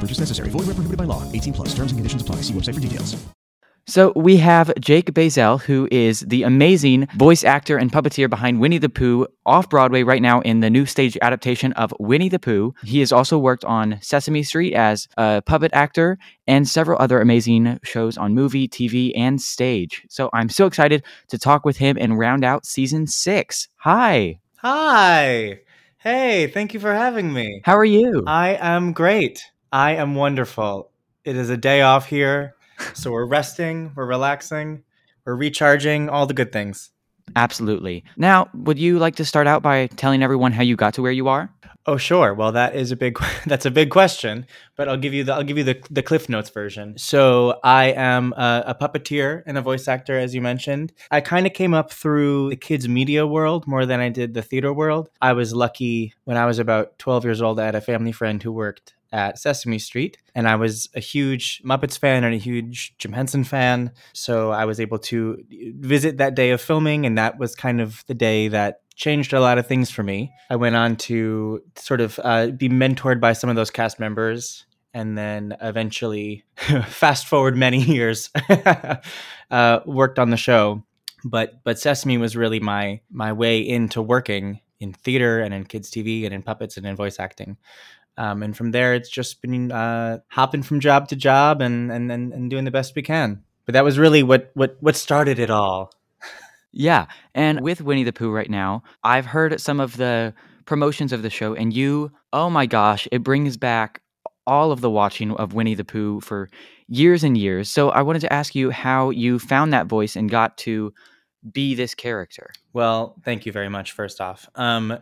No purchase necessary. Void where prohibited by law. 18 plus. Terms and conditions apply. See website for details. So we have Jake Bazel, who is the amazing voice actor and puppeteer behind Winnie the Pooh off Broadway right now in the new stage adaptation of Winnie the Pooh. He has also worked on Sesame Street as a puppet actor and several other amazing shows on movie, TV, and stage. So I'm so excited to talk with him and round out season six. Hi. Hi. Hey, thank you for having me. How are you? I am great. I am wonderful. It is a day off here, so we're resting, we're relaxing, we're recharging, all the good things. Absolutely. Now, would you like to start out by telling everyone how you got to where you are? Oh, sure. Well, that is a big that's a big question, but I'll give you the I'll give you the the Cliff Notes version. So, I am a, a puppeteer and a voice actor as you mentioned. I kind of came up through the kids media world more than I did the theater world. I was lucky when I was about 12 years old I had a family friend who worked at Sesame Street. And I was a huge Muppets fan and a huge Jim Henson fan. So I was able to visit that day of filming, and that was kind of the day that changed a lot of things for me. I went on to sort of uh, be mentored by some of those cast members. And then eventually, fast forward many years, uh, worked on the show. But but Sesame was really my my way into working in theater and in kids TV and in puppets and in voice acting. Um, and from there, it's just been uh, hopping from job to job and, and, and, and doing the best we can. But that was really what, what, what started it all. Yeah. And with Winnie the Pooh right now, I've heard some of the promotions of the show, and you, oh my gosh, it brings back all of the watching of Winnie the Pooh for years and years. So I wanted to ask you how you found that voice and got to be this character. Well, thank you very much. First off, um,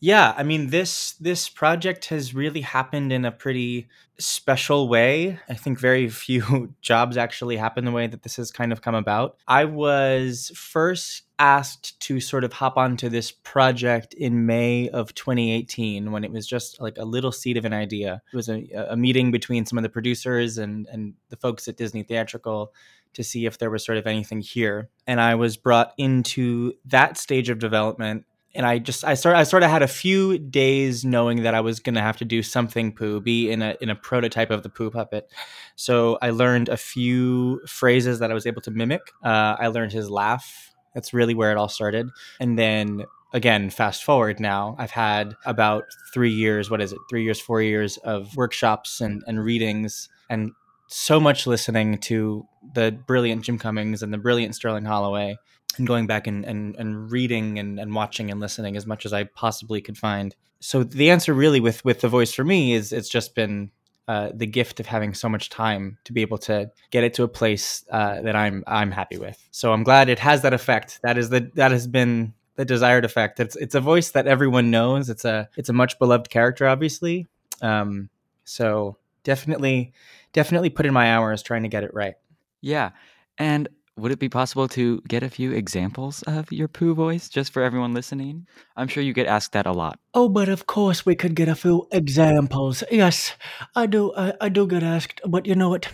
yeah, I mean this this project has really happened in a pretty special way. I think very few jobs actually happen the way that this has kind of come about. I was first asked to sort of hop onto this project in May of 2018 when it was just like a little seed of an idea. It was a, a meeting between some of the producers and and the folks at Disney Theatrical to see if there was sort of anything here. And I was brought into that stage of development. And I just I sort I sort of had a few days knowing that I was gonna have to do something Pooh, be in a in a prototype of the Pooh puppet. So I learned a few phrases that I was able to mimic. Uh, I learned his laugh. That's really where it all started. And then again, fast forward now, I've had about three years, what is it, three years, four years of workshops and, and readings and so much listening to the brilliant Jim Cummings and the brilliant Sterling Holloway and going back and, and, and reading and, and watching and listening as much as I possibly could find. So the answer really with, with the voice for me is it's just been uh, the gift of having so much time to be able to get it to a place uh, that I'm I'm happy with. So I'm glad it has that effect. That is the that has been the desired effect. It's it's a voice that everyone knows. It's a it's a much beloved character, obviously. Um, so definitely definitely put in my hours trying to get it right. Yeah. And would it be possible to get a few examples of your Pooh voice just for everyone listening? I'm sure you get asked that a lot. Oh, but of course we could get a few examples. Yes, I do. I, I do get asked, but you know what?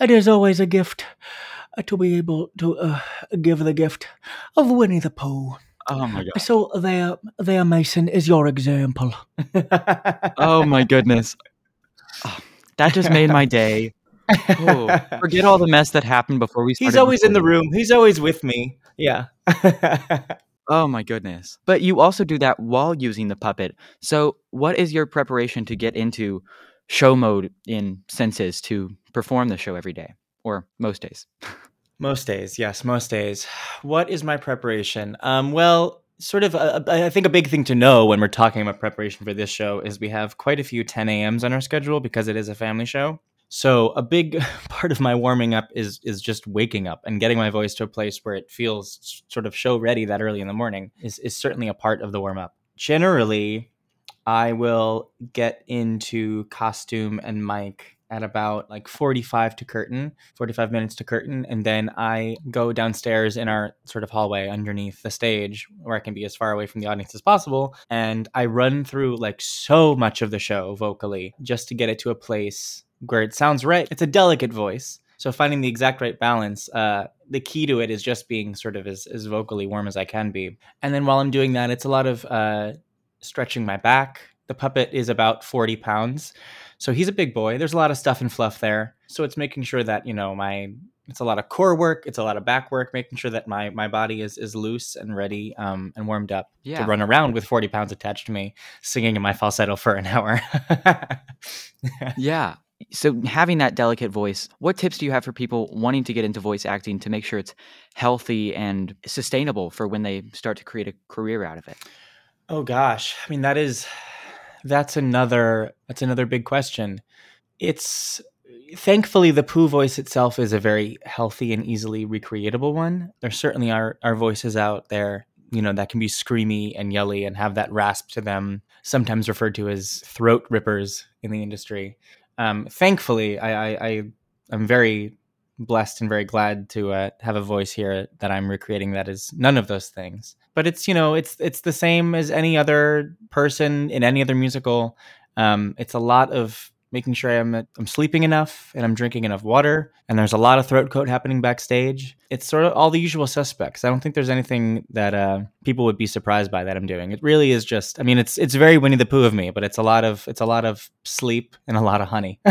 It is always a gift uh, to be able to uh, give the gift of Winnie the Pooh. Oh my god. So there, there, Mason is your example. oh my goodness. Oh, that just made my day. Oh, forget all the mess that happened before we started. He's always in the room. He's always with me. Yeah. Oh my goodness. But you also do that while using the puppet. So, what is your preparation to get into show mode in senses to perform the show every day or most days? Most days, yes, most days. What is my preparation? Um, well, sort of, a, I think a big thing to know when we're talking about preparation for this show is we have quite a few 10 a.m.s on our schedule because it is a family show. So a big part of my warming up is is just waking up and getting my voice to a place where it feels sort of show ready that early in the morning is is certainly a part of the warm up. Generally, I will get into costume and mic at about like 45 to curtain, 45 minutes to curtain. And then I go downstairs in our sort of hallway underneath the stage where I can be as far away from the audience as possible. And I run through like so much of the show vocally just to get it to a place where it sounds right. It's a delicate voice. So finding the exact right balance, uh, the key to it is just being sort of as, as vocally warm as I can be. And then while I'm doing that, it's a lot of uh, stretching my back. The puppet is about 40 pounds. So he's a big boy. There's a lot of stuff and fluff there. So it's making sure that, you know, my it's a lot of core work, it's a lot of back work, making sure that my my body is is loose and ready um, and warmed up Yeah. to run around with 40 pounds attached to me, singing in my falsetto for an hour. Yeah. So, having that delicate voice, what tips do you have for people wanting to get into voice acting to make sure it's healthy and sustainable for when they start to create a career out of it? Oh gosh, I mean that is that's another that's another big question. It's thankfully the Pooh voice itself is a very healthy and easily recreatable one. There certainly are are voices out there, you know, that can be screamy and yelly and have that rasp to them, sometimes referred to as throat rippers in the industry. Um, thankfully, I, I, I I'm very blessed and very glad to uh, have a voice here that I'm recreating that is none of those things. But it's you know it's it's the same as any other person in any other musical. Um, it's a lot of making sure I'm I'm sleeping enough and I'm drinking enough water and there's a lot of throat coat happening backstage. It's sort of all the usual suspects. I don't think there's anything that uh, people would be surprised by that I'm doing. It really is just I mean it's it's very Winnie the Pooh of me, but it's a lot of it's a lot of sleep and a lot of honey.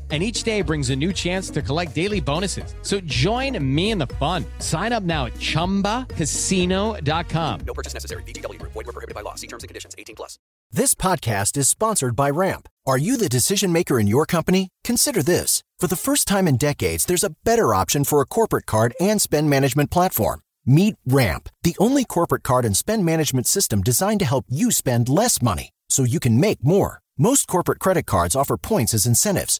And each day brings a new chance to collect daily bonuses. So join me in the fun. Sign up now at chumbacasino.com. No purchase necessary. VGW Group. Void were prohibited by law. See terms and conditions. 18 plus. This podcast is sponsored by Ramp. Are you the decision maker in your company? Consider this. For the first time in decades, there's a better option for a corporate card and spend management platform. Meet Ramp, the only corporate card and spend management system designed to help you spend less money so you can make more. Most corporate credit cards offer points as incentives,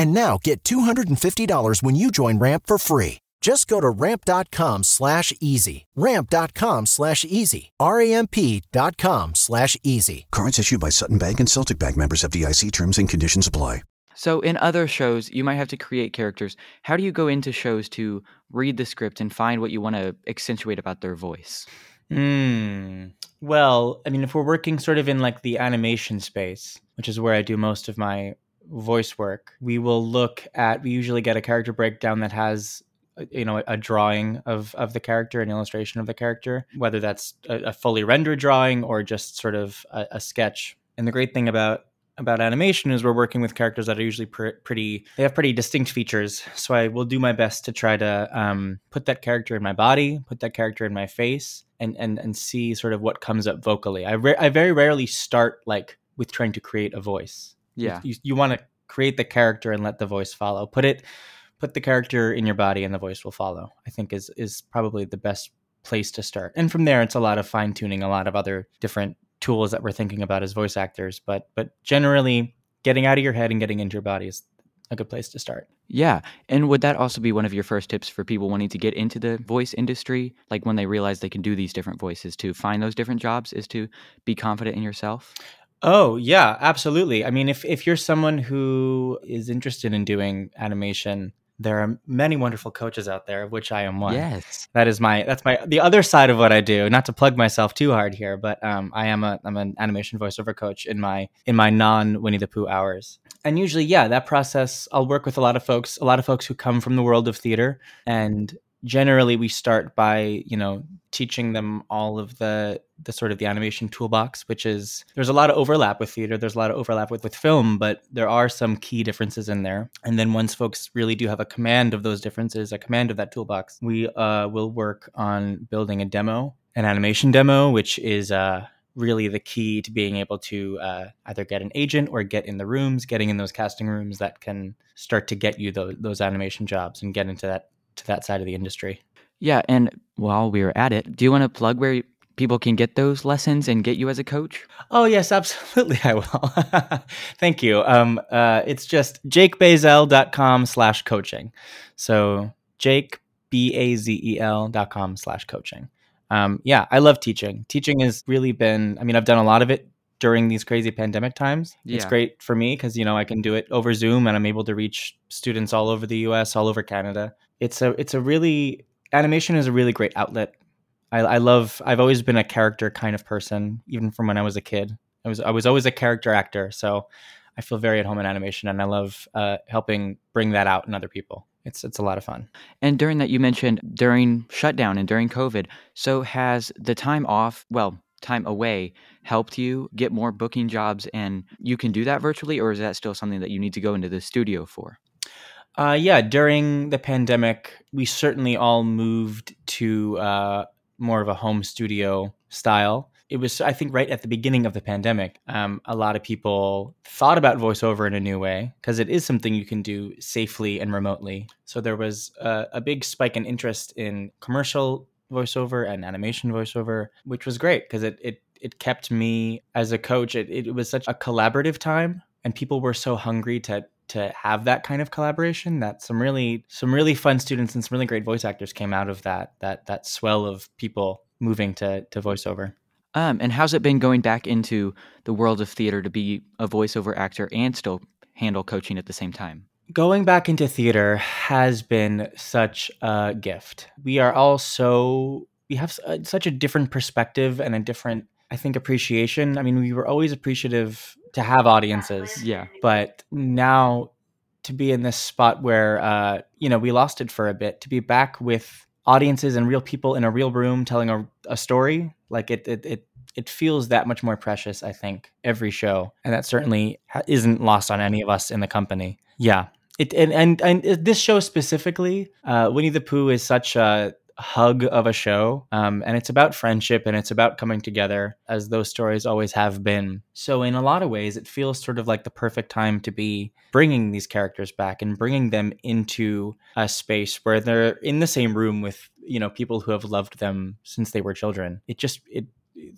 And now get $250 when you join Ramp for free. Just go to ramp.com slash easy. Ramp.com slash easy. R-A-M-P dot com slash easy. Cards issued by Sutton Bank and Celtic Bank members FDIC terms and conditions apply. So, in other shows, you might have to create characters. How do you go into shows to read the script and find what you want to accentuate about their voice? Hmm. Well, I mean, if we're working sort of in like the animation space, which is where I do most of my voice work, we will look at. We usually get a character breakdown that has, uh, you know, a drawing of of the character, an illustration of the character, whether that's a, a fully rendered drawing or just sort of a, a sketch. And the great thing about about animation is we're working with characters that are usually pr- pretty they have pretty distinct features so i will do my best to try to um, put that character in my body put that character in my face and and and see sort of what comes up vocally i, re- I very rarely start like with trying to create a voice Yeah. you, you want to create the character and let the voice follow put it put the character in your body and the voice will follow i think is is probably the best place to start and from there it's a lot of fine tuning a lot of other different tools that we're thinking about as voice actors but but generally getting out of your head and getting into your body is a good place to start. Yeah. And would that also be one of your first tips for people wanting to get into the voice industry? Like when they realize they can do these different voices to find those different jobs, is to be confident in yourself? Oh, yeah, absolutely. I mean, if, if you're someone who is interested in doing animation, there are many wonderful coaches out there, of which I am one. Yes. That is my that's my the other side of what I do. Not to plug myself too hard here, but um, I am a I'm an animation voiceover coach in my in my non Winnie the Pooh hours. And usually, yeah, that process I'll work with a lot of folks, a lot of folks who come from the world of theater and generally we start by you know teaching them all of the the sort of the animation toolbox which is there's a lot of overlap with theater there's a lot of overlap with with film but there are some key differences in there. And then once folks really do have a command of those differences a command of that toolbox we uh, will work on building a demo an animation demo which is uh, really the key to being able to uh, either get an agent or get in the rooms getting in those casting rooms that can start to get you those, those animation jobs and get into that to that side of the industry. Yeah, and while we are at it, do you want to plug where people can get those lessons and get you as a coach? Oh yes, absolutely, I will. Thank you. Um, uh, it's just jakebazel.com slash coaching. So jake b a z e l dot com slash coaching. Um, yeah, I love teaching. Teaching has really been. I mean, I've done a lot of it during these crazy pandemic times. Yeah. It's great for me because you know I can do it over Zoom and I'm able to reach students all over the U.S., all over Canada. It's a it's a really animation is a really great outlet. I, I love. I've always been a character kind of person, even from when I was a kid. I was I was always a character actor, so I feel very at home in animation, and I love uh, helping bring that out in other people. It's it's a lot of fun. And during that, you mentioned during shutdown and during COVID. So has the time off? Well, time away helped you get more booking jobs and you can do that virtually or is that still something that you need to go into the studio for uh, yeah during the pandemic we certainly all moved to uh, more of a home studio style it was i think right at the beginning of the pandemic um, a lot of people thought about voiceover in a new way because it is something you can do safely and remotely so there was a, a big spike in interest in commercial voiceover and animation voiceover, which was great because it, it it kept me as a coach. It, it was such a collaborative time, and people were so hungry to to have that kind of collaboration that some really some really fun students and some really great voice actors came out of that that that swell of people moving to to voiceover. Um, and how's it been going back into the world of theater to be a voiceover actor and still handle coaching at the same time? going back into theater has been such a gift. We are all so we have uh, such a different perspective and a different I think appreciation. I mean, we were always appreciative to have audiences. Yeah. But now to be in this spot where uh, you know, we lost it for a bit, to be back with audiences and real people in a real room telling a, a story, like it, it it it feels that much more precious, I think, every show. And that certainly isn't lost on any of us in the company. Yeah. It and and, and this show specifically, uh, Winnie the Pooh is such a hug of a show, um, and it's about friendship and it's about coming together, as those stories always have been. So in a lot of ways, it feels sort of like the perfect time to be bringing these characters back and bringing them into a space where they're in the same room with you know people who have loved them since they were children. It just it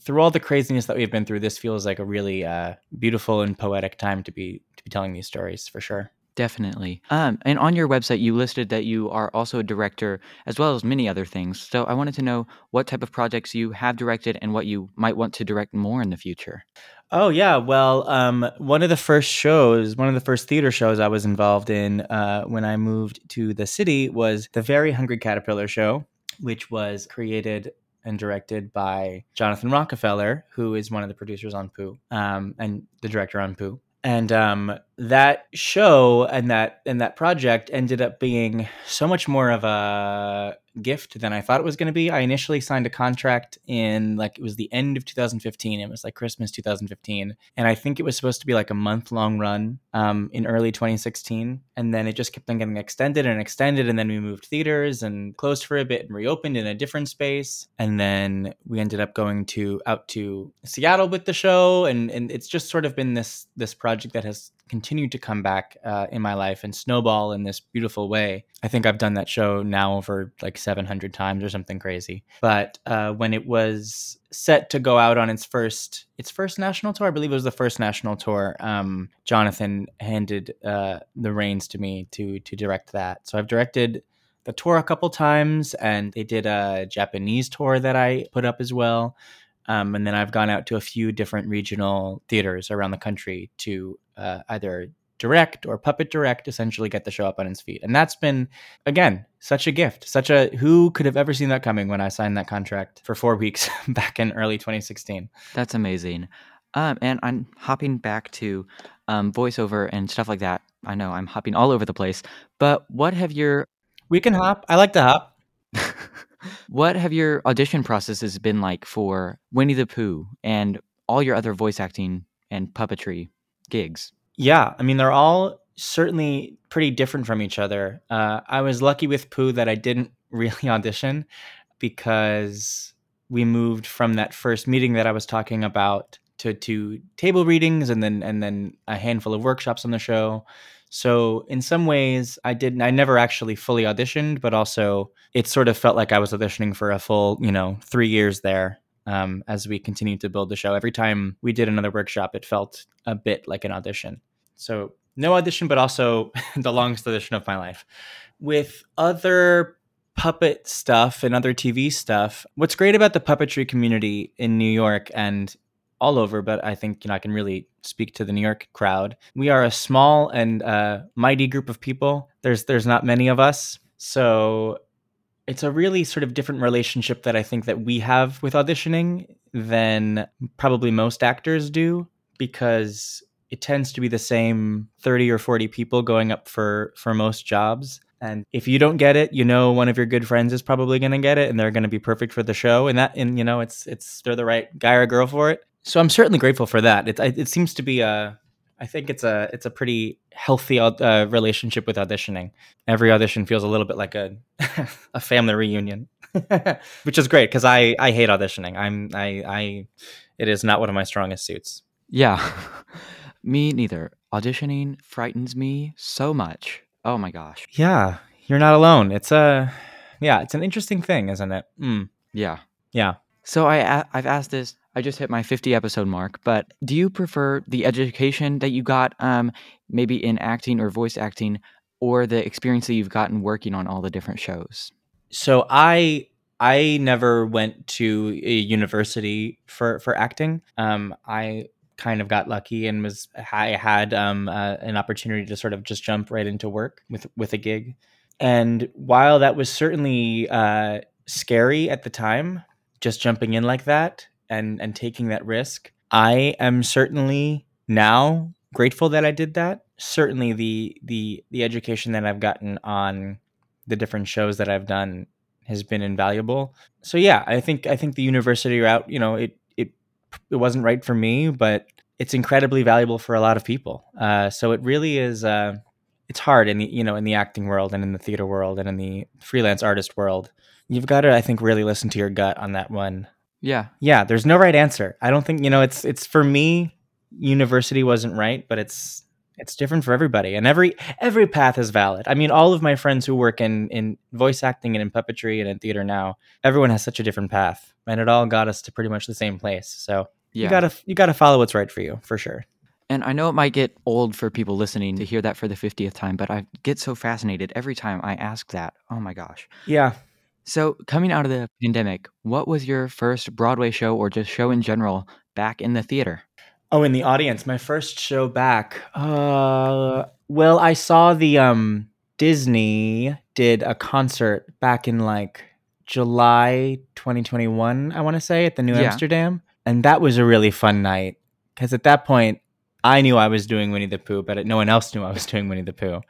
through all the craziness that we've been through, this feels like a really uh, beautiful and poetic time to be to be telling these stories for sure. Definitely. Um, and on your website, you listed that you are also a director as well as many other things. So I wanted to know what type of projects you have directed and what you might want to direct more in the future. Oh yeah, well, um, one of the first shows, one of the first theater shows I was involved in uh, when I moved to the city was the Very Hungry Caterpillar show, which was created and directed by Jonathan Rockefeller, who is one of the producers on Pooh um, and the director on Pooh and um, that show and that and that project ended up being so much more of a gift than I thought it was going to be. I initially signed a contract in like it was the end of 2015. It was like Christmas 2015, and I think it was supposed to be like a month long run um, in early 2016, and then it just kept on getting extended and extended, and then we moved theaters and closed for a bit and reopened in a different space, and then we ended up going to out to Seattle with the show, and and it's just sort of been this this project that has continued to come back uh, in my life and snowball in this beautiful way. I think I've done that show now over like 700 times or something crazy. But uh, when it was set to go out on its first its first national tour, I believe it was the first national tour. Um, Jonathan handed uh, the reins to me to to direct that. So I've directed the tour a couple times, and they did a Japanese tour that I put up as well. Um, and then I've gone out to a few different regional theaters around the country to uh, either direct or puppet direct, essentially get the show up on its feet. And that's been, again, such a gift. Such a who could have ever seen that coming when I signed that contract for four weeks back in early 2016. That's amazing. Um, and I'm hopping back to um, voiceover and stuff like that. I know I'm hopping all over the place, but what have your we can hop. I like to hop. What have your audition processes been like for Winnie the Pooh and all your other voice acting and puppetry gigs? Yeah, I mean they're all certainly pretty different from each other. Uh, I was lucky with Pooh that I didn't really audition because we moved from that first meeting that I was talking about to to table readings and then and then a handful of workshops on the show so in some ways, I didn't. I never actually fully auditioned, but also it sort of felt like I was auditioning for a full, you know, three years there. Um, as we continued to build the show, every time we did another workshop, it felt a bit like an audition. So no audition, but also the longest audition of my life. With other puppet stuff and other TV stuff, what's great about the puppetry community in New York and all over, but I think you know I can really speak to the New York crowd. We are a small and uh, mighty group of people. There's there's not many of us, so it's a really sort of different relationship that I think that we have with auditioning than probably most actors do because it tends to be the same 30 or 40 people going up for for most jobs and if you don't get it you know one of your good friends is probably going to get it and they're going to be perfect for the show and that and you know it's it's they're the right guy or girl for it so I'm certainly grateful for that. It it seems to be a I think it's a it's a pretty healthy uh, relationship with auditioning. Every audition feels a little bit like a a family reunion, which is great because I I hate auditioning. I'm I I it is not one of my strongest suits. Yeah, me neither. Auditioning frightens me so much. Oh my gosh. Yeah, you're not alone. It's a yeah, it's an interesting thing, isn't it? Mm. Yeah. Yeah. So I I've asked this I just hit my 50 episode mark, but do you prefer the education that you got um, maybe in acting or voice acting or the experience that you've gotten working on all the different shows? So I I never went to a university for for acting. Um, I kind of got lucky and was I had um, uh, an opportunity to sort of just jump right into work with with a gig. And while that was certainly uh, scary at the time, just jumping in like that, and and taking that risk. I am certainly now grateful that I did that. Certainly the the the education that I've gotten on the different shows that I've done has been invaluable. So yeah, I think I think the university route, you know, it it it wasn't right for me, but it's incredibly valuable for a lot of people. Uh, so it really is. Uh, it's hard in the you know in the acting world and in the theater world and in the freelance artist world. You've got to, I think, really listen to your gut on that one. Yeah. Yeah, there's no right answer. I don't think, you know, it's it's for me university wasn't right, but it's it's different for everybody and every every path is valid. I mean, all of my friends who work in in voice acting and in puppetry and in theater now, everyone has such a different path, and it all got us to pretty much the same place. So, yeah. you got to you got to follow what's right for you, for sure. And I know it might get old for people listening to hear that for the 50th time, but I get so fascinated every time I ask that. Oh my gosh. Yeah. So, coming out of the pandemic, what was your first Broadway show or just show in general back in the theater? Oh, in the audience, my first show back. Uh, well, I saw the um Disney did a concert back in like July 2021, I want to say, at the New yeah. Amsterdam, and that was a really fun night because at that point I knew I was doing Winnie the Pooh, but no one else knew I was doing Winnie the Pooh.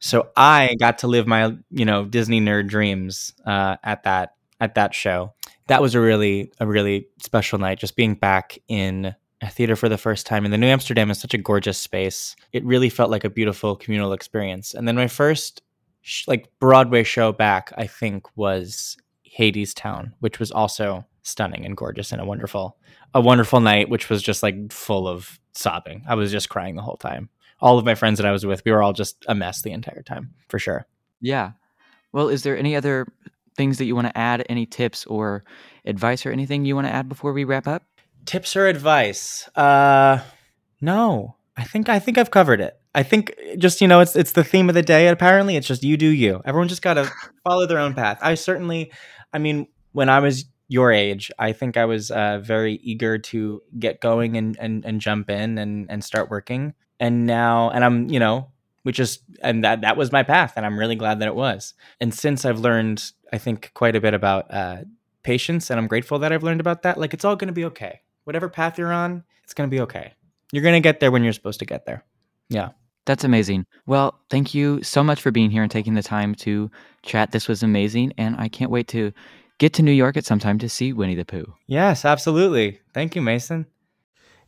So I got to live my, you know, Disney nerd dreams uh, at that at that show. That was a really a really special night. Just being back in a theater for the first time. And the New Amsterdam is such a gorgeous space. It really felt like a beautiful communal experience. And then my first sh- like Broadway show back, I think, was Hadestown, which was also stunning and gorgeous and a wonderful a wonderful night, which was just like full of sobbing. I was just crying the whole time all of my friends that I was with, we were all just a mess the entire time, for sure. Yeah. Well, is there any other things that you want to add? Any tips or advice or anything you want to add before we wrap up? Tips or advice? Uh, no. I think I think I've covered it. I think just you know it's it's the theme of the day. Apparently, it's just you do you. Everyone just got to follow their own path. I certainly, I mean, when I was your age, I think I was uh, very eager to get going and and and jump in and and start working. And now, and I'm you know, which is and that that was my path, and I'm really glad that it was. And since I've learned, I think quite a bit about uh, patience, and I'm grateful that I've learned about that. Like it's all going to be okay. Whatever path you're on, it's going to be okay. You're going to get there when you're supposed to get there. Yeah. That's amazing. Well, thank you so much for being here and taking the time to chat. This was amazing. And I can't wait to get to New York at some time to see Winnie the Pooh. Yes, absolutely. Thank you, Mason.